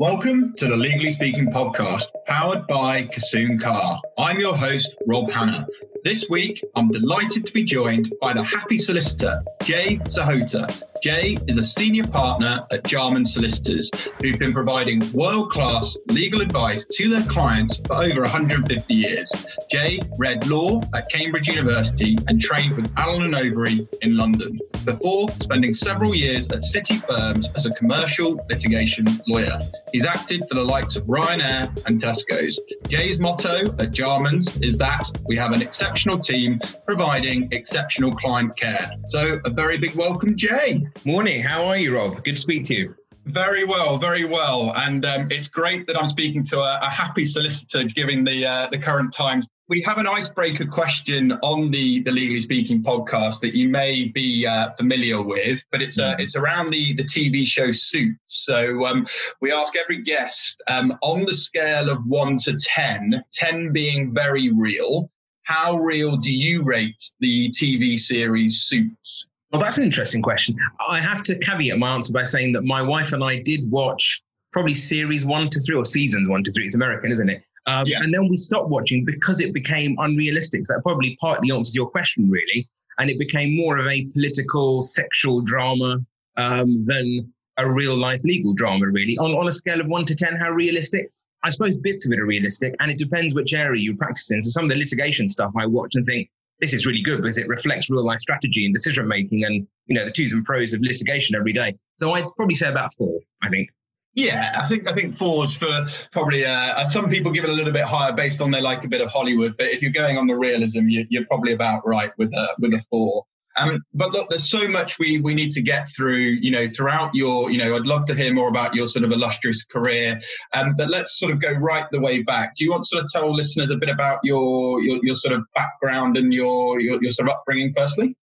Welcome to the Legally Speaking podcast, powered by Kissoon Carr. I'm your host, Rob Hanna. This week, I'm delighted to be joined by the happy solicitor, Jay Sahota. Jay is a senior partner at Jarmans Solicitors, who've been providing world class legal advice to their clients for over 150 years. Jay read law at Cambridge University and trained with Allen and Overy in London, before spending several years at city firms as a commercial litigation lawyer. He's acted for the likes of Ryanair and Tesco's. Jay's motto at Jarman's is that we have an exceptional team providing exceptional client care. So, a very big welcome, Jay. Morning. How are you, Rob? Good to speak to you. Very well, very well, and um, it's great that I'm speaking to a, a happy solicitor, given the uh, the current times. We have an icebreaker question on the the Legally Speaking podcast that you may be uh, familiar with, but it's uh, it's around the the TV show Suits. So um, we ask every guest um, on the scale of one to 10, 10 being very real. How real do you rate the TV series Suits? Well, that's an interesting question. I have to caveat my answer by saying that my wife and I did watch probably series one to three or seasons one to three. It's American, isn't it? Um, yeah. And then we stopped watching because it became unrealistic. That probably partly answers your question, really. And it became more of a political, sexual drama um, than a real life legal drama, really. On, on a scale of one to 10, how realistic? I suppose bits of it are realistic, and it depends which area you practice in. So some of the litigation stuff I watch and think, this is really good because it reflects real life strategy and decision making and you know the twos and pros of litigation every day. So I'd probably say about four. I think. Yeah, I think I think fours for probably. Uh, some people give it a little bit higher based on they like a bit of Hollywood, but if you're going on the realism, you, are probably about right with a with a four. Um, but look, there's so much we we need to get through. You know, throughout your, you know, I'd love to hear more about your sort of illustrious career. Um, but let's sort of go right the way back. Do you want to sort of tell listeners a bit about your your, your sort of background and your, your your sort of upbringing, firstly?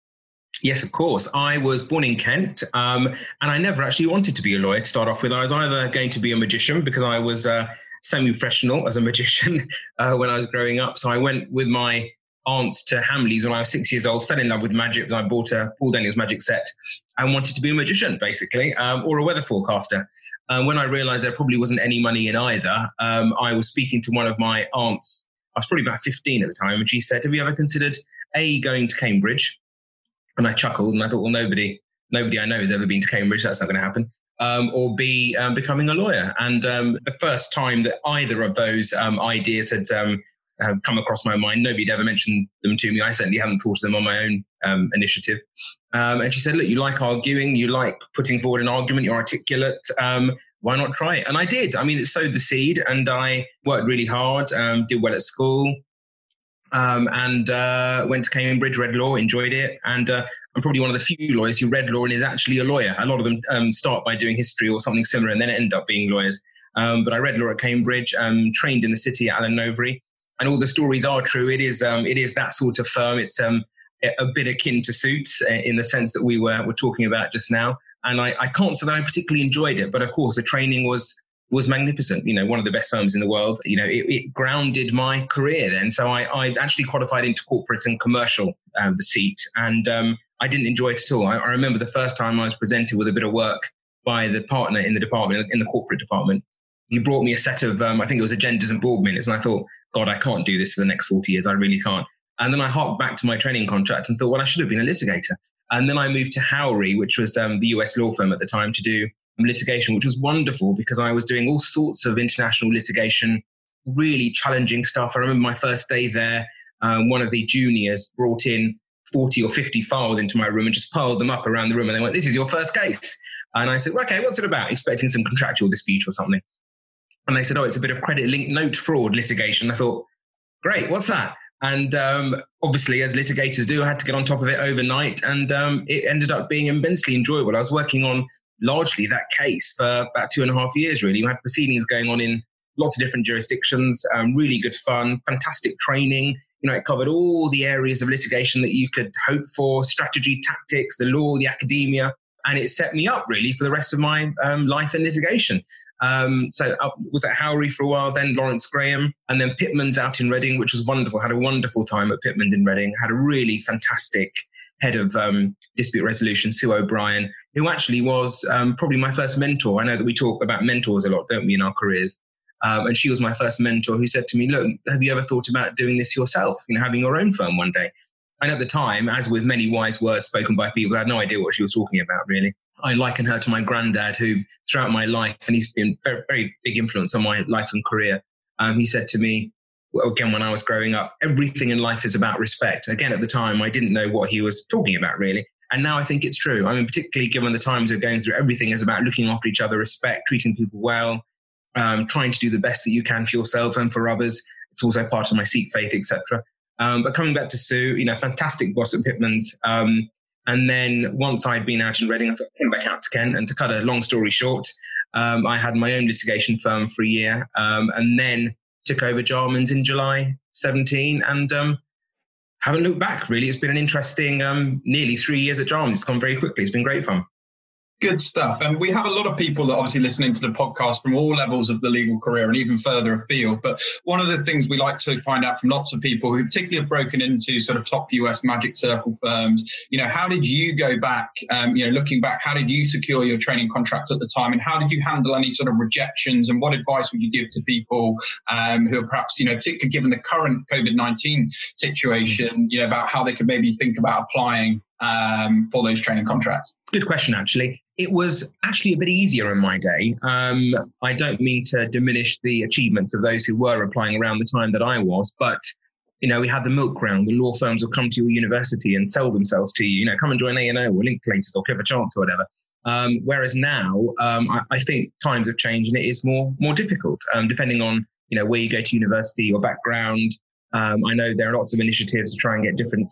Yes, of course. I was born in Kent, um, and I never actually wanted to be a lawyer to start off with. I was either going to be a magician because I was uh, semi-professional as a magician uh, when I was growing up. So I went with my aunt to Hamleys when I was six years old, fell in love with magic. I bought a Paul Daniels magic set and wanted to be a magician, basically, um, or a weather forecaster. Um, when I realized there probably wasn't any money in either, um, I was speaking to one of my aunts. I was probably about 15 at the time, and she said, Have you ever considered A, going to Cambridge? And I chuckled and I thought, Well, nobody, nobody I know has ever been to Cambridge. That's not going to happen. Um, or B, um, becoming a lawyer. And um, the first time that either of those um, ideas had um, have come across my mind. Nobody had ever mentioned them to me. I certainly haven't thought of them on my own um, initiative. Um, and she said, Look, you like arguing, you like putting forward an argument, you're articulate. Um, why not try it? And I did. I mean, it sowed the seed, and I worked really hard, um, did well at school. Um, and uh, went to Cambridge, read law, enjoyed it, and uh, I'm probably one of the few lawyers who read law and is actually a lawyer. A lot of them um, start by doing history or something similar, and then end up being lawyers. Um, but I read law at Cambridge, um, trained in the city at Allen Overy, and all the stories are true. It is um, it is that sort of firm. It's um, a bit akin to Suits uh, in the sense that we were were talking about just now. And I, I can't say that I particularly enjoyed it, but of course the training was was magnificent. You know, one of the best firms in the world. You know, it, it grounded my career then. So I, I actually qualified into corporate and commercial um, the seat, and um, I didn't enjoy it at all. I, I remember the first time I was presented with a bit of work by the partner in the department in the corporate department he brought me a set of, um, I think it was agendas and board minutes. And I thought, God, I can't do this for the next 40 years. I really can't. And then I harked back to my training contract and thought, well, I should have been a litigator. And then I moved to Howrey, which was um, the US law firm at the time, to do litigation, which was wonderful because I was doing all sorts of international litigation, really challenging stuff. I remember my first day there, um, one of the juniors brought in 40 or 50 files into my room and just piled them up around the room. And they went, This is your first case. And I said, Okay, what's it about? Expecting some contractual dispute or something. And they said, oh, it's a bit of credit linked note fraud litigation. I thought, great, what's that? And um, obviously, as litigators do, I had to get on top of it overnight. And um, it ended up being immensely enjoyable. I was working on largely that case for about two and a half years, really. We had proceedings going on in lots of different jurisdictions, um, really good fun, fantastic training. You know, it covered all the areas of litigation that you could hope for strategy, tactics, the law, the academia and it set me up really for the rest of my um, life in litigation. Um, so I was at Howrey for a while, then Lawrence Graham, and then Pitman's out in Reading, which was wonderful. Had a wonderful time at Pitman's in Reading. Had a really fantastic head of um, dispute resolution, Sue O'Brien, who actually was um, probably my first mentor. I know that we talk about mentors a lot, don't we, in our careers? Um, and she was my first mentor who said to me, Look, have you ever thought about doing this yourself, you know, having your own firm one day? And at the time, as with many wise words spoken by people, I had no idea what she was talking about, really. I liken her to my granddad, who throughout my life, and he's been very, very big influence on my life and career. Um, he said to me, again, when I was growing up, everything in life is about respect. Again, at the time, I didn't know what he was talking about really. And now I think it's true. I mean, particularly given the times we're going through, everything is about looking after each other, respect, treating people well, um, trying to do the best that you can for yourself and for others. It's also part of my Sikh faith, etc. Um, but coming back to Sue, you know, fantastic boss at Pitman's. Um, and then once I'd been out in Reading, I thought I came back out to Kent. And to cut a long story short, um, I had my own litigation firm for a year, um, and then took over Jarman's in July 17, and um, haven't looked back. Really, it's been an interesting um, nearly three years at Jarman's. It's gone very quickly. It's been great fun. Good stuff. And we have a lot of people that are obviously listening to the podcast from all levels of the legal career and even further afield. But one of the things we like to find out from lots of people who particularly have broken into sort of top US magic circle firms, you know, how did you go back, um, you know, looking back, how did you secure your training contracts at the time and how did you handle any sort of rejections and what advice would you give to people um, who are perhaps, you know, particularly given the current COVID-19 situation, you know, about how they could maybe think about applying um, for those training contracts? Good question, actually. It was actually a bit easier in my day. Um, I don't mean to diminish the achievements of those who were applying around the time that I was, but you know, we had the milk round. The law firms will come to your university and sell themselves to you. You know, come and join A and O or Linklaters or Clifford Chance or whatever. Um, whereas now, um, I, I, think times have changed and it is more more difficult, um, depending on you know where you go to university, your background. Um, I know there are lots of initiatives to try and get different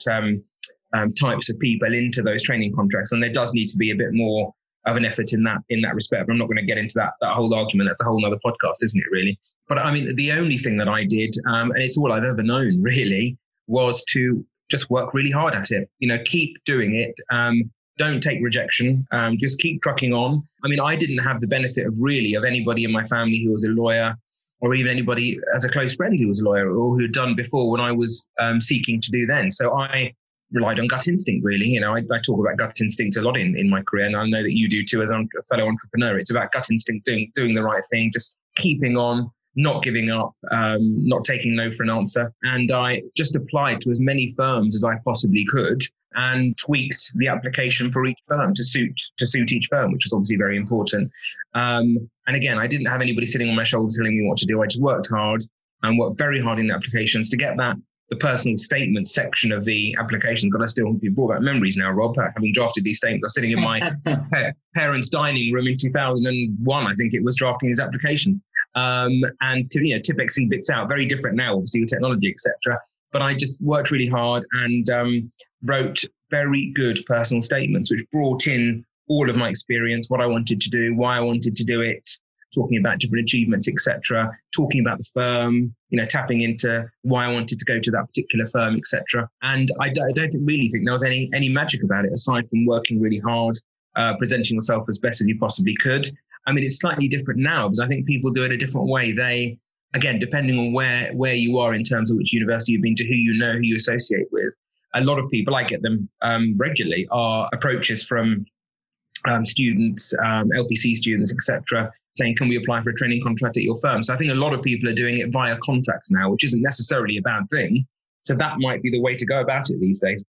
um, types of people into those training contracts, and there does need to be a bit more of an effort in that in that respect. But I'm not going to get into that that whole argument. That's a whole other podcast, isn't it? Really. But I mean, the only thing that I did, um, and it's all I've ever known, really, was to just work really hard at it. You know, keep doing it. Um, don't take rejection. Um, just keep trucking on. I mean, I didn't have the benefit of really of anybody in my family who was a lawyer, or even anybody as a close friend who was a lawyer or who had done before when I was um, seeking to do then. So I relied on gut instinct, really. You know, I, I, talk about gut instinct a lot in, in my career, and I know that you do too as a fellow entrepreneur. It's about gut instinct, doing, doing the right thing, just keeping on, not giving up, um, not taking no for an answer. And I just applied to as many firms as I possibly could and tweaked the application for each firm to suit to suit each firm, which was obviously very important. Um, and again, I didn't have anybody sitting on my shoulders telling me what to do. I just worked hard and worked very hard in the applications to get that the personal statement section of the application. God, I still you brought back memories now, Rob, having drafted these statements. I was sitting in my parents' dining room in 2001, I think it was, drafting these applications. Um, and to, you know, Tipp-Exed bits out, very different now, obviously, with technology, etc. But I just worked really hard and um, wrote very good personal statements, which brought in all of my experience, what I wanted to do, why I wanted to do it, talking about different achievements, etc., talking about the firm, you know, tapping into why I wanted to go to that particular firm, etc. And I, d- I don't really think there was any any magic about it aside from working really hard, uh, presenting yourself as best as you possibly could. I mean, it's slightly different now because I think people do it a different way. They, again, depending on where where you are in terms of which university you've been to, who you know, who you associate with. A lot of people, I get them um, regularly, are approaches from um, students, um, LPC students, etc., saying, "Can we apply for a training contract at your firm?" So I think a lot of people are doing it via contacts now, which isn't necessarily a bad thing. So that might be the way to go about it these days.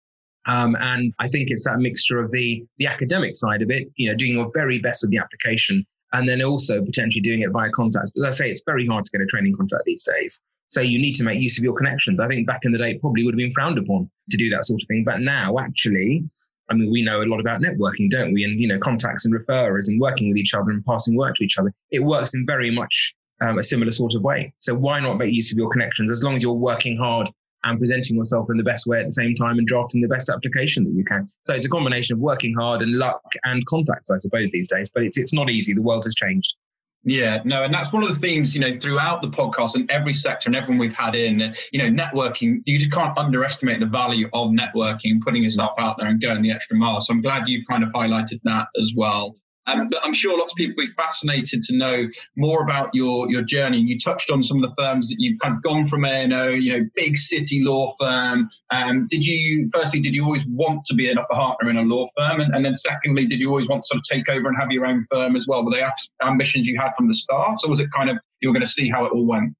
Um, and I think it's that mixture of the the academic side of it, you know, doing your very best with the application, and then also potentially doing it via contacts. But as I say, it's very hard to get a training contract these days. So you need to make use of your connections. I think back in the day, it probably would have been frowned upon to do that sort of thing. But now, actually, I mean, we know a lot about networking, don't we? And, you know, contacts and referrers and working with each other and passing work to each other. It works in very much um, a similar sort of way. So why not make use of your connections as long as you're working hard and presenting yourself in the best way at the same time and drafting the best application that you can. So it's a combination of working hard and luck and contacts, I suppose, these days. But it's, it's not easy. The world has changed. Yeah, no, and that's one of the things, you know, throughout the podcast and every sector and everyone we've had in, you know, networking, you just can't underestimate the value of networking, putting yourself out there and going the extra mile. So I'm glad you've kind of highlighted that as well. Um, but I'm sure lots of people will be fascinated to know more about your your journey. You touched on some of the firms that you've kind of gone from A&O, you know, big city law firm. Um, did you, firstly, did you always want to be upper partner in a law firm? And, and then secondly, did you always want to sort of take over and have your own firm as well? Were they ambitions you had from the start or was it kind of, you were going to see how it all went?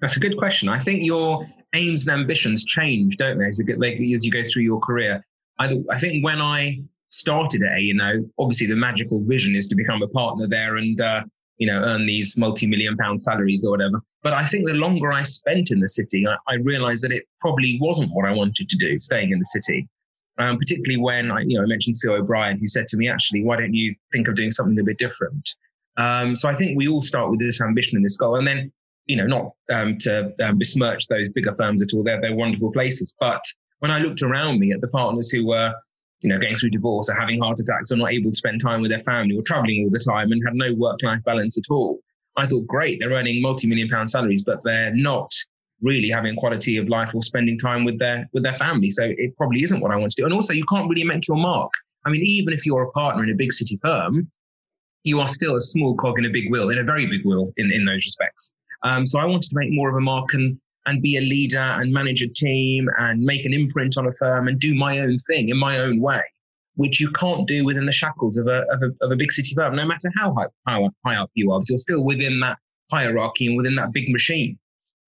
That's a good question. I think your aims and ambitions change, don't they, as you, get, as you go through your career. I, I think when I started at A&O, obviously the magical vision is to become a partner there and, uh, you know, earn these multi-million pound salaries or whatever. But I think the longer I spent in the city, I, I realized that it probably wasn't what I wanted to do, staying in the city. Um, particularly when I, you know, I mentioned Sue O'Brien, who said to me, actually, why don't you think of doing something a bit different? Um, so I think we all start with this ambition and this goal. And then, you know, not um, to um, besmirch those bigger firms at all, they're, they're wonderful places. But when I looked around me at the partners who were you know, getting through divorce or having heart attacks or not able to spend time with their family or traveling all the time and had no work life balance at all. I thought, great, they're earning multi million pound salaries, but they're not really having quality of life or spending time with their with their family. So it probably isn't what I want to do. And also, you can't really make your mark. I mean, even if you're a partner in a big city firm, you are still a small cog in a big wheel, in a very big wheel in, in those respects. Um, so I wanted to make more of a mark and and be a leader and manage a team and make an imprint on a firm and do my own thing in my own way, which you can't do within the shackles of a, of a, of a big city firm, no matter how high, high, high up you are, because you're still within that hierarchy and within that big machine.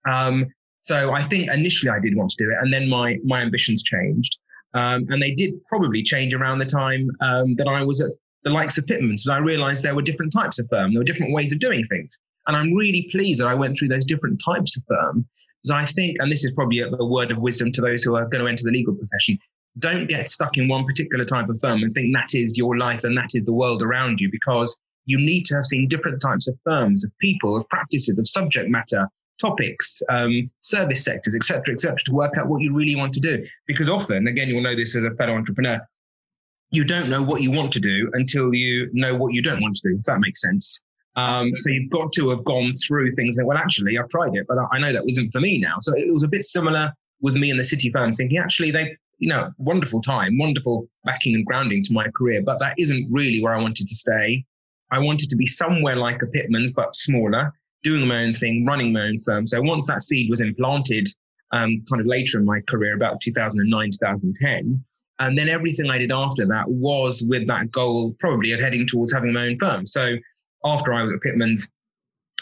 Um, so I think initially I did want to do it, and then my my ambitions changed, um, and they did probably change around the time um, that I was at the likes of Pitman's, and I realised there were different types of firm, there were different ways of doing things, and I'm really pleased that I went through those different types of firm because I think, and this is probably a, a word of wisdom to those who are going to enter the legal profession, don't get stuck in one particular type of firm and think that is your life and that is the world around you because you need to have seen different types of firms, of people, of practices, of subject matter, topics, um, service sectors, etc., etc., to work out what you really want to do. Because often, again, you'll know this as a fellow entrepreneur, you don't know what you want to do until you know what you don't want to do. If that makes sense. Um, so you've got to have gone through things that, well, actually, I've tried it, but I know that wasn't for me now. So it was a bit similar with me and the city firms thinking, actually, they, you know, wonderful time, wonderful backing and grounding to my career, but that isn't really where I wanted to stay. I wanted to be somewhere like a Pitman's, but smaller, doing my own thing, running my own firm. So once that seed was implanted, um, kind of later in my career, about 2009, 2010, and then everything I did after that was with that goal, probably of heading towards having my own firm. So after I was at Pitman's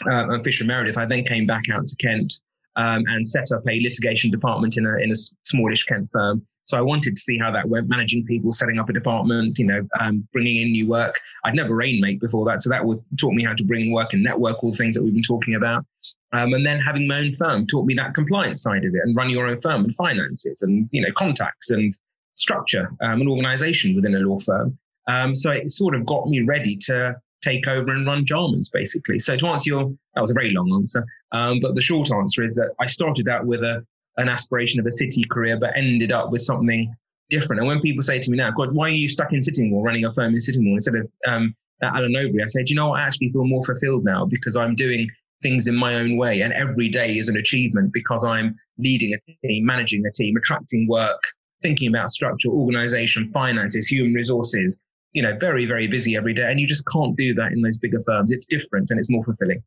uh, and Fisher Meredith, I then came back out to Kent um, and set up a litigation department in a in a smallish Kent firm. So I wanted to see how that went, managing people, setting up a department, you know, um, bringing in new work. I'd never rainmate before that, so that would taught me how to bring in work and network, all things that we've been talking about. Um, and then having my own firm taught me that compliance side of it, and run your own firm and finances, and you know, contacts and structure um, and organisation within a law firm. Um, so it sort of got me ready to take over and run Jarman's, basically. So to answer your, that was a very long answer, um, but the short answer is that I started out with a an aspiration of a city career, but ended up with something different. And when people say to me now, God, why are you stuck in Sittingbourne, running a firm in Sittingbourne instead of um, at Allen Overy? I say, do you know what? I actually feel more fulfilled now because I'm doing things in my own way, and every day is an achievement because I'm leading a team, managing a team, attracting work, thinking about structure, organization, finances, human resources, you know, very, very busy every day. And you just can't do that in those bigger firms. It's different and it's more fulfilling.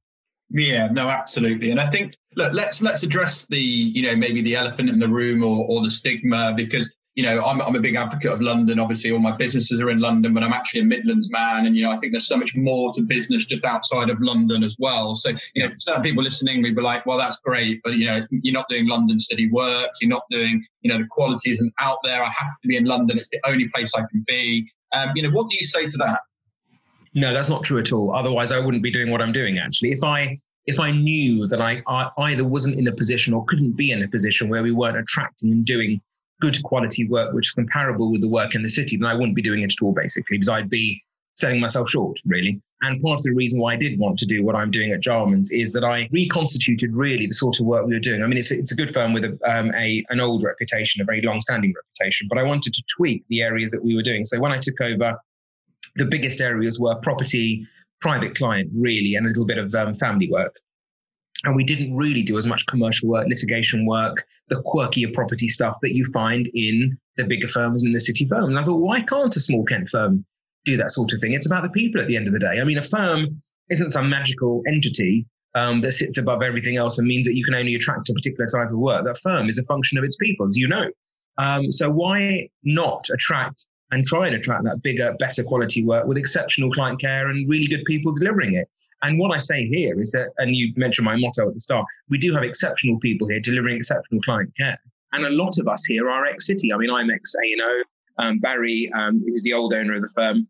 Yeah, no, absolutely. And I think look, let's let's address the, you know, maybe the elephant in the room or, or the stigma because you know, I'm, I'm a big advocate of London. Obviously, all my businesses are in London, but I'm actually a Midlands man. And, you know, I think there's so much more to business just outside of London as well. So, you know, certain people listening will be like, well, that's great. But, you know, you're not doing London city work. You're not doing, you know, the quality isn't out there. I have to be in London. It's the only place I can be. Um, you know, what do you say to that? No, that's not true at all. Otherwise, I wouldn't be doing what I'm doing. Actually, if I if I knew that I, I either wasn't in a position or couldn't be in a position where we weren't attracting and doing good quality work, which is comparable with the work in the city, then I wouldn't be doing it at all, basically, because I'd be selling myself short, really. And part of the reason why I did want to do what I'm doing at Jarman's is that I reconstituted really the sort of work we were doing. I mean, it's, it's a good firm with a, um, a an old reputation, a very long-standing reputation, but I wanted to tweak the areas that we were doing. So when I took over, the biggest areas were property, private client, really, and a little bit of um, family work. And we didn't really do as much commercial work, litigation work, the quirkier property stuff that you find in the bigger firms and the city firms. And I thought, why can't a small Kent firm do that sort of thing. It's about the people at the end of the day. I mean, a firm isn't some magical entity um, that sits above everything else and means that you can only attract a particular type of work. That firm is a function of its people, as you know. Um, so why not attract and try and attract that bigger, better quality work with exceptional client care and really good people delivering it? And what I say here is that, and you mentioned my motto at the start, we do have exceptional people here delivering exceptional client care. And a lot of us here are ex City. I mean, I'm ex A&O. Um, Barry, um, who's the old owner of the firm,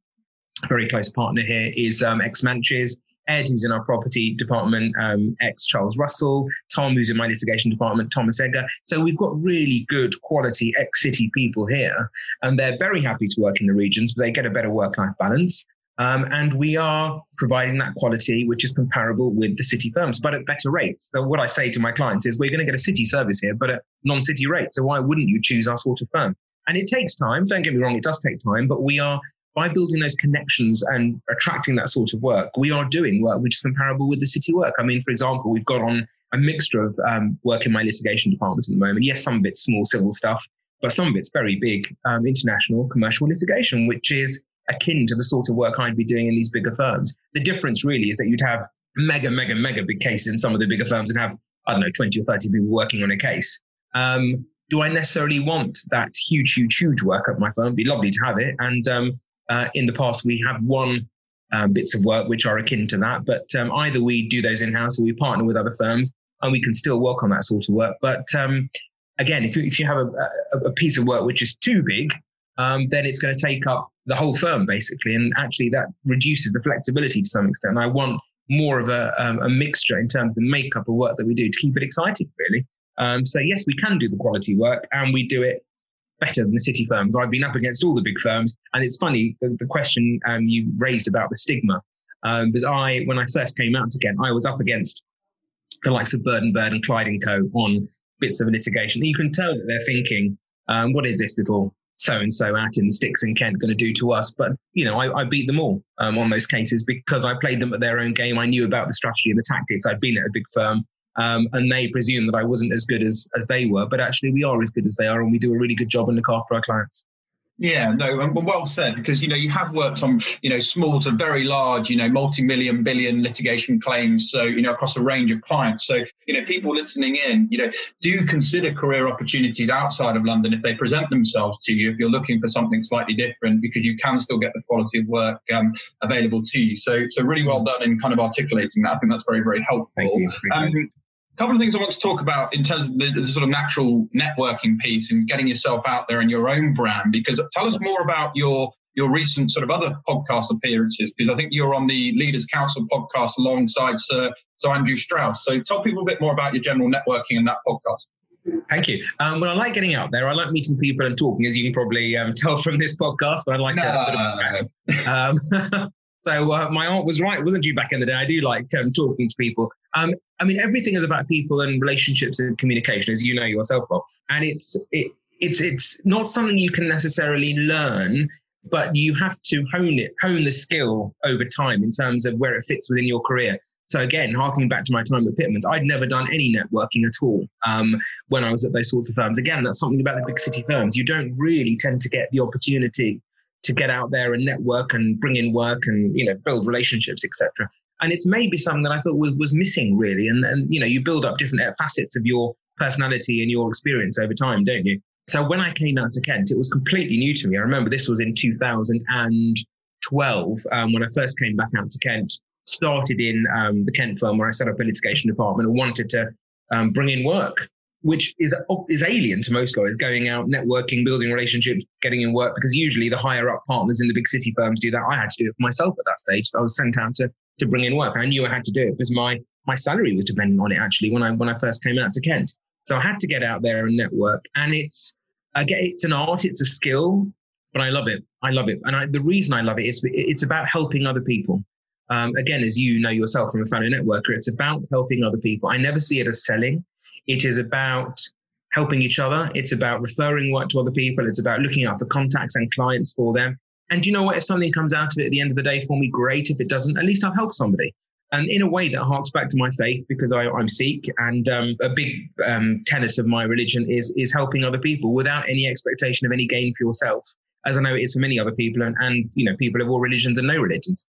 very close partner here, is um, ex Manches. Ed, who's in our property department, um, ex Charles Russell, Tom, who's in my litigation department, Thomas Edgar. So we've got really good quality ex city people here, and they're very happy to work in the regions because they get a better work life balance. Um, and we are providing that quality, which is comparable with the city firms, but at better rates. So what I say to my clients is, we're going to get a city service here, but at non city rate. So why wouldn't you choose our sort of firm? And it takes time. Don't get me wrong; it does take time, but we are by building those connections and attracting that sort of work, we are doing work which is comparable with the city work. I mean, for example, we've got on a mixture of um, work in my litigation department at the moment. Yes, some of it's small civil stuff, but some of it's very big um, international commercial litigation, which is akin to the sort of work I'd be doing in these bigger firms. The difference really is that you'd have mega, mega, mega big cases in some of the bigger firms and have, I don't know, 20 or 30 people working on a case. Um, do I necessarily want that huge, huge, huge work at my firm? It'd be lovely to have it. And um, uh, in the past, we have won um, bits of work which are akin to that, but um, either we do those in house or we partner with other firms and we can still work on that sort of work. But um, again, if you, if you have a, a, piece of work which is too big, um, then it's going to take up the whole firm basically. And actually, that reduces the flexibility to some extent. I want more of a, um, a mixture in terms of the makeup of work that we do to keep it exciting, really. Um, so, yes, we can do the quality work and we do it better than the city firms. I've been up against all the big firms, and it's funny the, the question um, you raised about the stigma. Um, because I, when I first came out again, I was up against the likes of Bird and Bird and Clyde Co. on bits of litigation. You can tell that they're thinking, um, "What is this little so and so out in the sticks in Kent going to do to us?" But you know, I, I beat them all um, on those cases because I played them at their own game. I knew about the strategy and the tactics. I'd been at a big firm. Um, and they presume that I wasn't as good as, as they were, but actually we are as good as they are, and we do a really good job and look after our clients. Yeah, no, well said. Because you know you have worked on you know small to very large, you know, multi-million, billion litigation claims. So you know across a range of clients. So you know people listening in, you know, do consider career opportunities outside of London if they present themselves to you. If you're looking for something slightly different, because you can still get the quality of work um, available to you. So so really well done in kind of articulating that. I think that's very very helpful. Thank you. Um, a couple of things I want to talk about in terms of the, the, sort of natural networking piece and getting yourself out there in your own brand. Because tell us more about your your recent sort of other podcast appearances. Because I think you're on the Leaders Council podcast alongside Sir, Sir Andrew Strauss. So tell people a bit more about your general networking in that podcast. Thank you. Um, well, I like getting out there. I like meeting people and talking, as you can probably um, tell from this podcast. But I like no. a bit of um, So uh, my aunt was right, wasn't you? Back in the day, I do like um, talking to people. Um, I mean, everything is about people and relationships and communication, as you know yourself, Rob. And it's it, it's it's not something you can necessarily learn, but you have to hone it, hone the skill over time in terms of where it fits within your career. So again, harking back to my time at Pitman's, I'd never done any networking at all um, when I was at those sorts of firms. Again, that's something about the big city firms. You don't really tend to get the opportunity to get out there and network and bring in work and you know build relationships etc and it's maybe something that i thought was, was missing really and and you know you build up different facets of your personality and your experience over time don't you so when i came out to kent it was completely new to me i remember this was in 2012 um, when i first came back out to kent started in um, the kent firm where i set up a litigation department and wanted to um, bring in work which is is alien to most lawyers, going out, networking, building relationships, getting in work, because usually the higher up partners in the big city firms do that. I had to do it for myself at that stage. So I was sent out to to bring in work. I knew I had to do it because my my salary was dependent on it actually when I when I first came out to Kent. So I had to get out there and network. And it's I get it's an art, it's a skill, but I love it. I love it. And I, the reason I love it is it's about helping other people. Um, again, as you know yourself from a fellow networker, it's about helping other people. I never see it as selling. It is about helping each other. It's about referring work to other people. It's about looking for contacts and clients for them. And you know what? If something comes out of it at the end of the day for me, great. If it doesn't, at least I've helped somebody. And in a way that harks back to my faith because I, am Sikh, and um, a big um, tenet of my religion is is helping other people without any expectation of any gain for yourself. as I know it is for many other people and, and you know, people of all religions and no religions.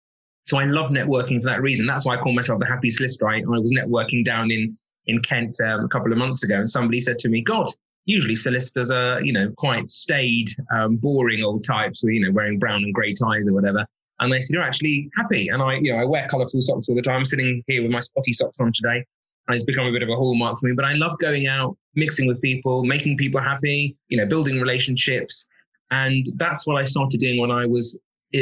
So I love networking for that reason. That's why I call myself the happy solicitor. I, I was networking down in, in Kent um, a couple of months ago and somebody said to me, God, usually solicitors are, you know, quite staid, um, boring old types who, you know, wearing brown and grey ties or whatever. And they said, you're actually happy. And I, you know, I wear colourful socks all the time. I'm sitting here with my spotty socks on today. And it's become a bit of a hallmark for me, but I love going out, mixing with people, making people happy, you know, building relationships. And that's what I started doing when I was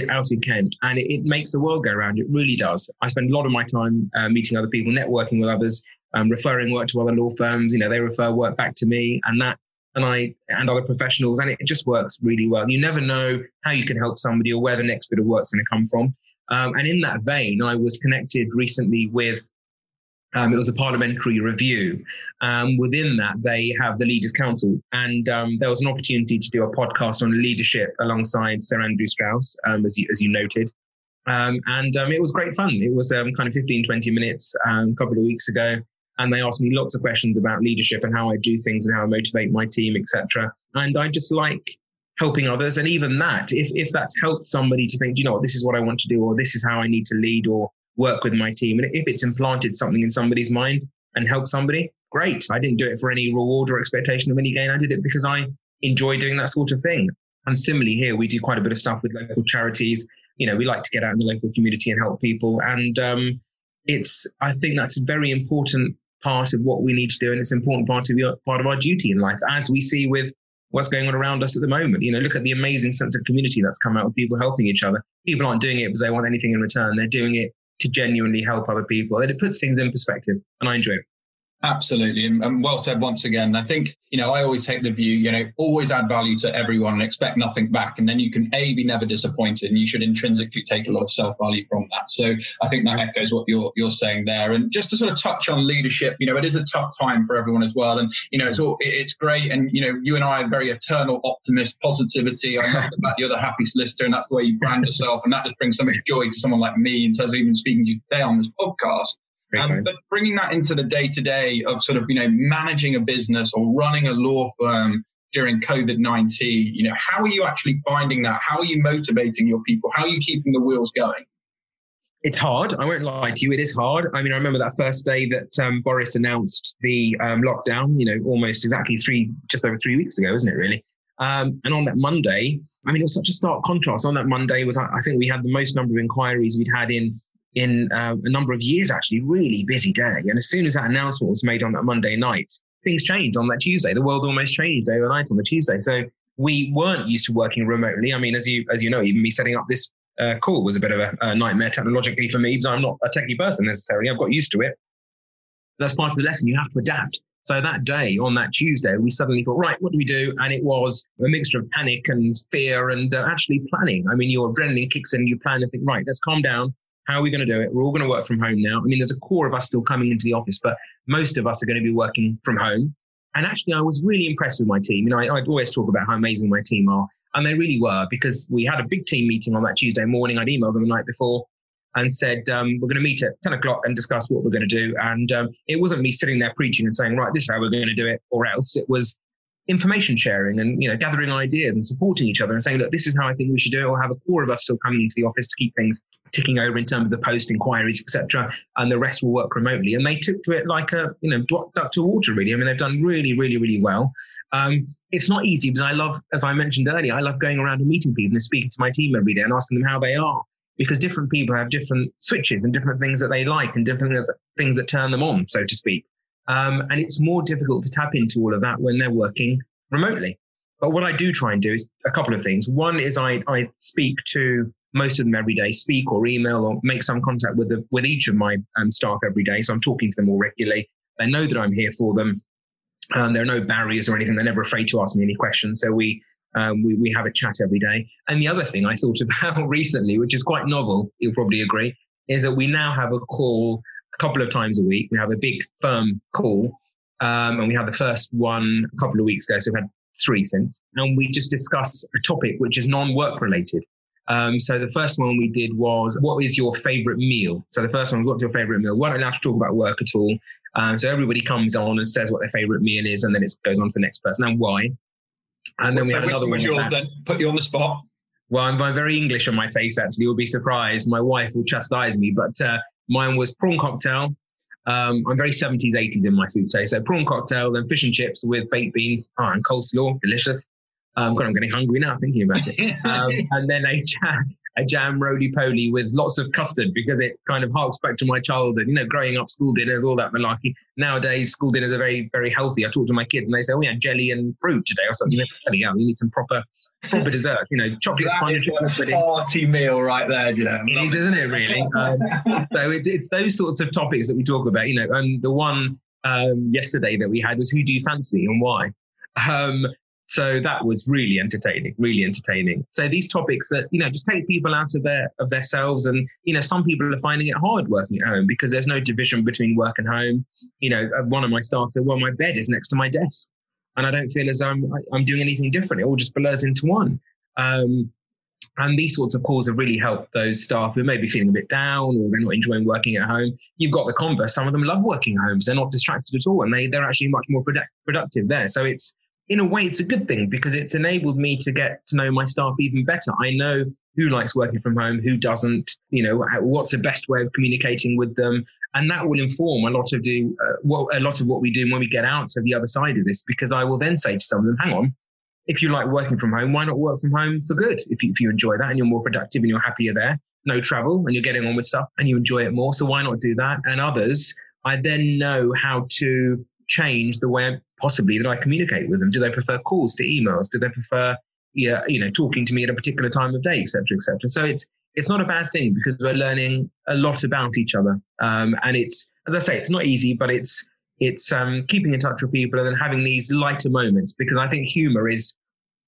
out in Kent, and it, it, makes the world go around. It really does. I spend a lot of my time uh, meeting other people, networking with others, um, referring work to other law firms. You know, they refer work back to me, and that and I and other professionals, and it just works really well. You never know how you can help somebody or where the next bit of work's going to come from. Um, and in that vein, I was connected recently with um, it was a parliamentary review. Um, within that, they have the Leaders Council, and um, there was an opportunity to do a podcast on leadership alongside Sir Andrew Strauss, um, as you as you noted. Um, and it was great fun. It was kind of 15, 20 minutes a couple of weeks ago, and they asked me lots of questions about leadership and how I do things and how I motivate my team, etc. And I just like helping others, and even that, if if that's helped somebody to think, you know what, this is what I want to do, or this is how I need to lead, or work with my team. And if it's implanted something in somebody's mind and helped somebody, great. I didn't do it for any reward or expectation of any gain. I did it because I enjoy doing that sort of thing. And similarly here, we do quite a bit of stuff with local charities. You know, we like to get out in the local community and help people. And um, it's, I think that's a very important part of what we need to do. And it's an important part of, the, part of our duty in life, as we see with what's going on around us at the moment. You know, look at the amazing sense of community that's come out of people helping each other. People aren't doing it because they want anything in return. They're doing it to genuinely help other people. And it puts things in perspective, and I enjoy it. Absolutely. And, well said once again. I think, you know, I always take the view, you know, always add value to everyone and expect nothing back. And then you can, A, be never disappointed and you should intrinsically take a lot of self value from that. So I think that echoes what you're, you're saying there. And just to sort of touch on leadership, you know, it is a tough time for everyone as well. And, you know, it's all, it's great. And, you know, you and I are very eternal optimist, positivity. I the fact you're the happy solicitor and that's the way you brand yourself. And that just brings so much joy to someone like me in terms of even speaking to you today on this podcast. Um, but bringing that into the day to day of sort of, you know, managing a business or running a law firm during COVID 19, you know, how are you actually finding that? How are you motivating your people? How are you keeping the wheels going? It's hard. I won't lie to you. It is hard. I mean, I remember that first day that um, Boris announced the um, lockdown, you know, almost exactly three, just over three weeks ago, isn't it, really? Um, and on that Monday, I mean, it was such a stark contrast. On that Monday was, I think we had the most number of inquiries we'd had in in uh, a number of years, actually, really busy day. And as soon as that announcement was made on that Monday night, things changed on that Tuesday. The world almost changed overnight on the Tuesday. So we weren't used to working remotely. I mean, as you as you know, even me setting up this uh, call was a bit of a, a, nightmare technologically for me because I'm not a techie person necessarily. I've got used to it. That's part of the lesson. You have to adapt. So that day, on that Tuesday, we suddenly thought, right, what do we do? And it was a mixture of panic and fear and uh, actually planning. I mean, your adrenaline kicks in, you plan and think, right, let's calm down. How are we going to do it? We're all going to work from home now. I mean, there's a core of us still coming into the office, but most of us are going to be working from home. And actually, I was really impressed with my team. You know, I, I always talk about how amazing my team are. And they really were because we had a big team meeting on that Tuesday morning. I'd emailed them the night before and said, um, we're going to meet at 10 o'clock and discuss what we're going to do. And um, it wasn't me sitting there preaching and saying, right, this is how we're going to do it or else. It was information sharing and you know gathering ideas and supporting each other and saying look this is how i think we should do it or have a core of us still coming into the office to keep things ticking over in terms of the post inquiries etc and the rest will work remotely. And they took to it like a you know duck to water really. I mean they've done really really really well. Um, it's not easy because i love as i mentioned earlier i love going around and meeting people and speaking to my team every day and asking them how they are because different people have different switches and different things that they like and different things that turn them on so to speak um, and it's more difficult to tap into all of that when they're working remotely. But what I do try and do is a couple of things. One is I, I speak to most of them every day, speak or email or make some contact with the, with each of my um, staff every day. So I'm talking to them all regularly. They know that I'm here for them. Um, there are no barriers or anything. They're never afraid to ask me any questions. So we, um, we, we have a chat every day. And the other thing I thought about recently, which is quite novel, you'll probably agree, is that we now have a call a couple of times a week. We have a big firm call, um, and we had the first one a couple of weeks ago. So we've had three since, and we just discuss a topic which is non-work related. Um, so the first one we did was, what is your favorite meal? So the first one, what's your favorite meal? We're not allowed to talk about work at all. Um, so everybody comes on and says what their favorite meal is, and then it goes on to the next person and why. And then we had another one. was yours then? Put you on the spot. Well, I'm, I'm, very English on my taste, actually. You'll be surprised. My wife will chastise me, but uh, mine was prawn cocktail. Um, I'm very 70s, 80s in my food taste. So prawn cocktail, then fish and chips with baked beans oh, and coleslaw. Delicious. Um, God, I'm getting hungry now thinking about it. Um, and then a a jam roly poly with lots of custard because it kind of harks back to my childhood. You know, growing up, school dinners, all that malarkey. Nowadays, school dinners are very, very healthy. I talk to my kids and they say, "Oh, yeah, jelly and fruit today or something." yeah, you need some proper, proper dessert. You know, chocolate sponge. Party meal right there, you know. It is, isn't it? Really. Um, so it's, it's those sorts of topics that we talk about. You know, and the one um, yesterday that we had was who do you fancy and why. Um, so that was really entertaining, really entertaining. So these topics that, you know, just take people out of their of themselves. And, you know, some people are finding it hard working at home because there's no division between work and home. You know, uh, one of my staff said, well, my bed is next to my desk. And I don't feel as I'm I'm doing anything different. It all just blurs into one. Um, and these sorts of calls have really helped those staff who may be feeling a bit down or they're not enjoying working at home. You've got the converse. Some of them love working at home. So they're not distracted at all. And they, they're actually much more product, productive there. So it's, in a way, it's a good thing because it's enabled me to get to know my staff even better. I know who likes working from home, who doesn't, you know, what's the best way of communicating with them. And that will inform a lot of do uh, what a lot of what we do when we get out to the other side of this, because I will then say to some of them, hang on, if you like working from home, why not work from home for good? If you, if you enjoy that and you're more productive and you're happier there, no travel and you're getting on with stuff and you enjoy it more. So why not do that? And others, I then know how to change the way possibly that I communicate with them? Do they prefer calls to emails? Do they prefer yeah, you know, talking to me at a particular time of day, etc., etc. So it's it's not a bad thing because we're learning a lot about each other, um, and it's as I say, it's not easy, but it's it's um, keeping in touch with people and then having these lighter moments because I think humor is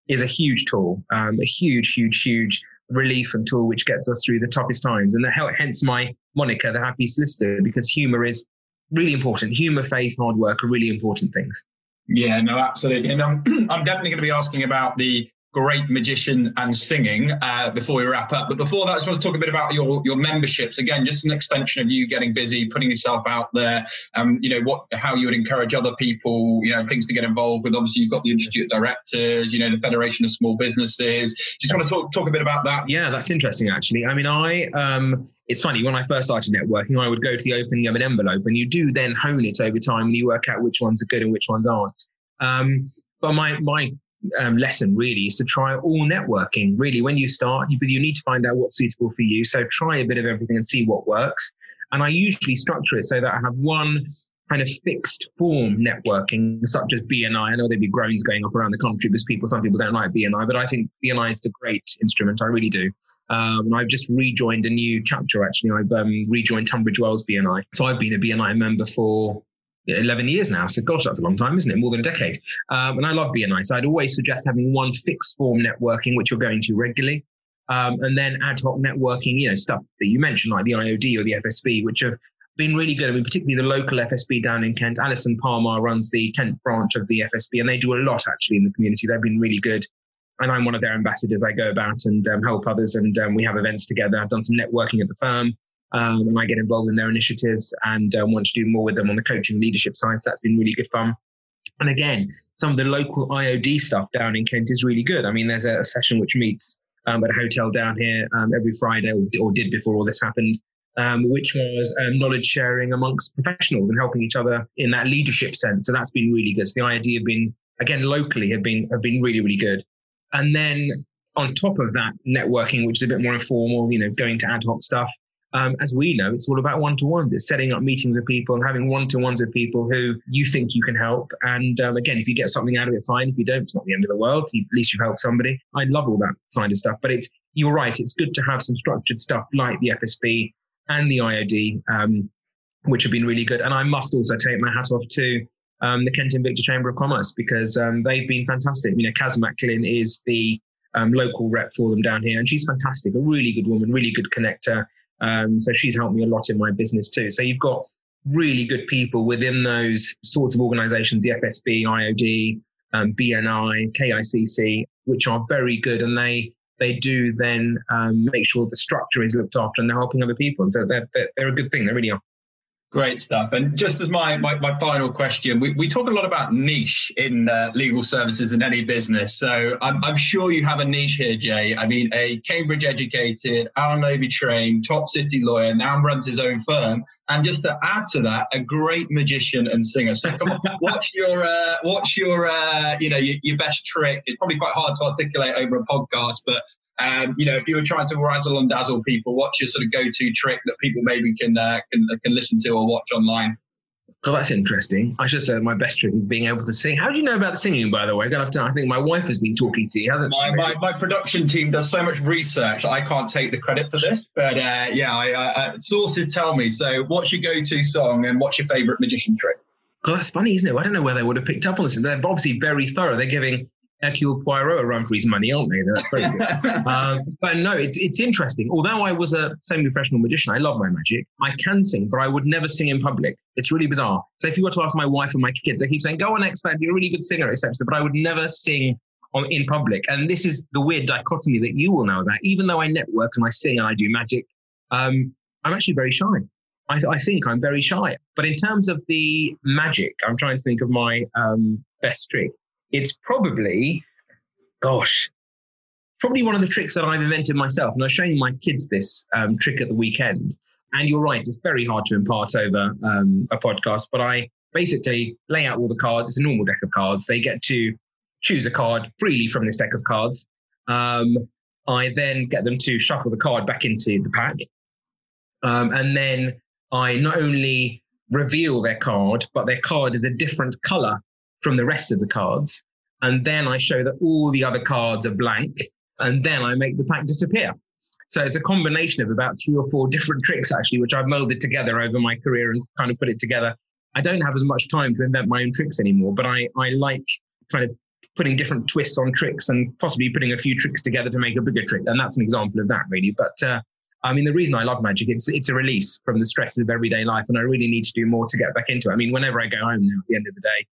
is a huge tool, um, a huge, huge, huge relief and tool which gets us through the toughest times, and that, hence my moniker, the Happy Solicitor, because humor is really important. Humor, faith, hard work are really important things. Yeah, no, absolutely. And I'm, I'm definitely going to be asking about the great magician and singing uh, before we wrap up. But before that, I just want to talk a bit about your your memberships. Again, just an extension of you getting busy, putting yourself out there. Um, you know what, how you would encourage other people, you know, things to get involved with. Obviously, you've got the Institute of Directors, you know, the Federation of Small Businesses. Just want to talk talk a bit about that. Yeah, that's interesting. Actually, I mean, I um, it's funny when I first started networking, I would go to the opening of an envelope, and you do then hone it over time, and you work out which ones are good and which ones aren't. Um, but my my um, lesson really is to try all networking. Really, when you start, because you need to find out what's suitable for you. So try a bit of everything and see what works. And I usually structure it so that I have one kind of fixed form networking, such as BNI. I know there'd be groans going up around the country because people, some people don't like BNI, but I think BNI is a great instrument. I really do. Um, I've just rejoined a new chapter. Actually, I've um, rejoined Tunbridge Wells BNI. So I've been a BNI member for 11 years now. So, gosh, that's a long time, isn't it? More than a decade. Um, and I love BNI. So I'd always suggest having one fixed form networking, which you're going to regularly. Um, and then ad hoc networking, you know, stuff that you mentioned, like the IOD or the FSB, which have been really good. I mean, particularly the local FSB down in Kent. Alison Palmer runs the Kent branch of the FSB, and they do a lot actually in the community. They've been really good. And I'm one of their ambassadors. I go about and um, help others, and um, we have events together. I've done some networking at the firm um, and I get involved in their initiatives and um, want to do more with them on the coaching leadership side. So that's been really good fun. And again, some of the local IOD stuff down in Kent is really good. I mean, there's a, a session which meets um, at a hotel down here um, every Friday, or, or, did before all this happened, um, which was um, knowledge sharing amongst professionals and helping each other in that leadership sense. So that's been really good. So the idea of being again locally have been have been really really good. And then on top of that, networking, which is a bit more informal, you know, going to ad hoc stuff um, as we know, it's all about one to ones. It's setting up meetings with people and having one to ones with people who you think you can help. And um, again, if you get something out of it, fine. If you don't, it's not the end of the world. At least you've helped somebody. I love all that kind of stuff. But it's you're right. It's good to have some structured stuff like the FSB and the IOD, um, which have been really good. And I must also take my hat off to um, the Kent Invicta Chamber of Commerce because um, they've been fantastic. You know, Kaz Macklin is the um, local rep for them down here, and she's fantastic. A really good woman, really good connector. Um, so she's helped me a lot in my business too. So you've got really good people within those sorts of organizations, the FSB, IOD, um, BNI, KICC, which are very good and they they do then um, make sure the structure is looked after and they're helping other people. And so they're, they're, they're a good thing. They really are. Great stuff. And just as my, my, my, final question, we, we talk a lot about niche in uh, legal services in any business. So I'm, I'm sure you have a niche here, Jay. I mean, a Cambridge educated, Allen Overy trained, top city lawyer, now runs his own firm. And just to add to that, a great magician and singer. So come on, what's your, uh, what's your, uh, you know, your, your best trick? It's probably quite hard to articulate over a podcast, but um, you know, if you were trying to razzle and dazzle people, what's your sort of go-to trick that people maybe can uh, can, can listen to or watch online? Well, that's interesting. I should say my best trick is being able to sing. How do you know about singing, by the way? I, to, I think my wife has been talking to you, hasn't my, she? My, my production team does so much research. I can't take the credit for this, but uh, yeah, I, I, sources tell me. So, what's your go-to song and what's your favorite magician trick? God, that's funny, isn't it? I don't know where they would have picked up on this. They're obviously very thorough. They're giving Hercule Poirot a run for his money, aren't they? That's very good. um, but no, it's it's interesting. Although I was a semi-professional magician, I love my magic. I can sing, but I would never sing in public. It's really bizarre. So if you were to ask my wife and my kids, they keep saying, "Go on, expert, you're a really good singer, etc." But I would never sing on, in public. And this is the weird dichotomy that you will know about. Even though I network and I sing and I do magic, um, I'm actually very shy. I, th- I, think I'm very shy. But in terms of the magic, I'm trying to think of my um, best trick it's probably, gosh, probably one of the tricks that I've invented myself. And I was showing my kids this um, trick at the weekend. And you're right, it's very hard to impart over um, a podcast, but I basically lay out all the cards. It's a normal deck of cards. They get to choose a card freely from this deck of cards. Um, I then get them to shuffle the card back into the pack. Um, and then I not only reveal their card, but their card is a different color from the rest of the cards. And then I show that all the other cards are blank. And then I make the pack disappear. So it's a combination of about three or four different tricks, actually, which I've molded together over my career and kind of put it together. I don't have as much time to invent my own tricks anymore, but I, I like kind of putting different twists on tricks and possibly putting a few tricks together to make a bigger trick. And that's an example of that, really. But uh, I mean, the reason I love magic, it's it's a release from the stresses of everyday life, and I really need to do more to get back into it. I mean, whenever I go home now, at the end of the day,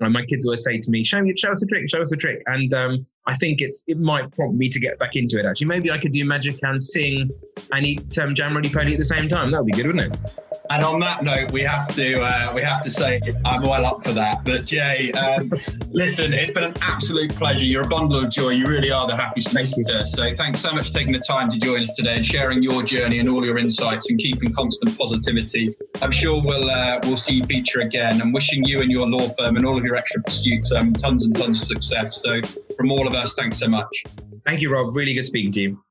my kids always say to me, "Show me, show us a trick, show us a trick," and um, I think it's it might prompt me to get back into it. Actually, maybe I could do magic and sing and eat um, jam ready pony at the same time. That would be good, wouldn't it? And on that note, we have to uh, we have to say I'm well up for that. But Jay, um, listen, it's been an absolute pleasure. You're a bundle of joy. You really are the happy solicitor. So thanks so much for taking the time to join us today and sharing your journey and all your insights and keeping constant positivity. I'm sure we'll uh, we'll see you feature again. I'm wishing you and your law firm and all of your extra pursuits um, tons and tons of success. So from all of us, thanks so much. Thank you, Rob. Really good speaking to you.